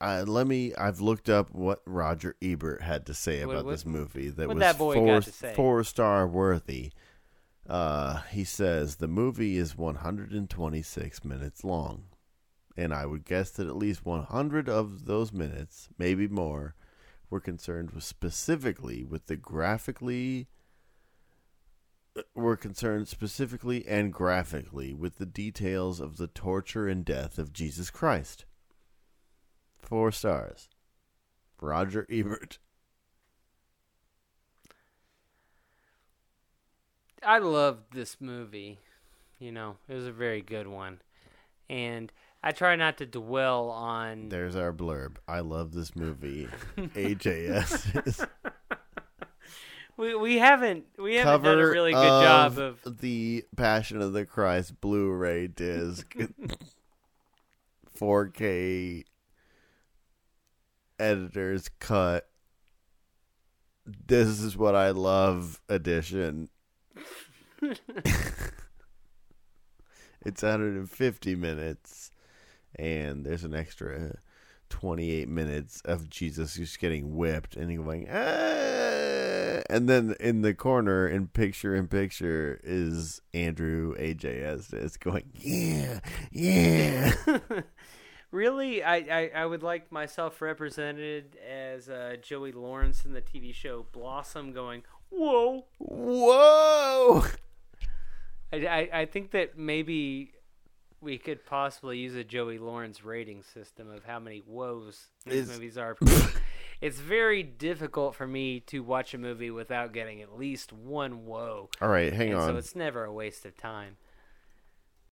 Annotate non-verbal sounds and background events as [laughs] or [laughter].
uh, let me. I've looked up what Roger Ebert had to say about what- this movie. That was that four, four star worthy. Uh, he says the movie is 126 minutes long, and I would guess that at least 100 of those minutes, maybe more, were concerned with specifically with the graphically. Were concerned specifically and graphically with the details of the torture and death of Jesus Christ. Four stars. Roger Ebert. I loved this movie. You know, it was a very good one, and I try not to dwell on. There's our blurb. I love this movie. [laughs] AJS [laughs] We we haven't we haven't cover done a really good of job of. the Passion of the Christ Blu-ray disc, [laughs] 4K editor's cut. This is what I love edition. [laughs] it's 150 minutes, and there's an extra 28 minutes of Jesus just getting whipped and going, ah! and then in the corner, in picture in picture, is Andrew AJS is going, yeah, yeah. Really, I, I, I would like myself represented as uh, Joey Lawrence in the TV show Blossom, going whoa. Whoa! I, I, I think that maybe we could possibly use a Joey Lawrence rating system of how many woes these movies are. [laughs] it's very difficult for me to watch a movie without getting at least one whoa. All right, hang and on. So it's never a waste of time.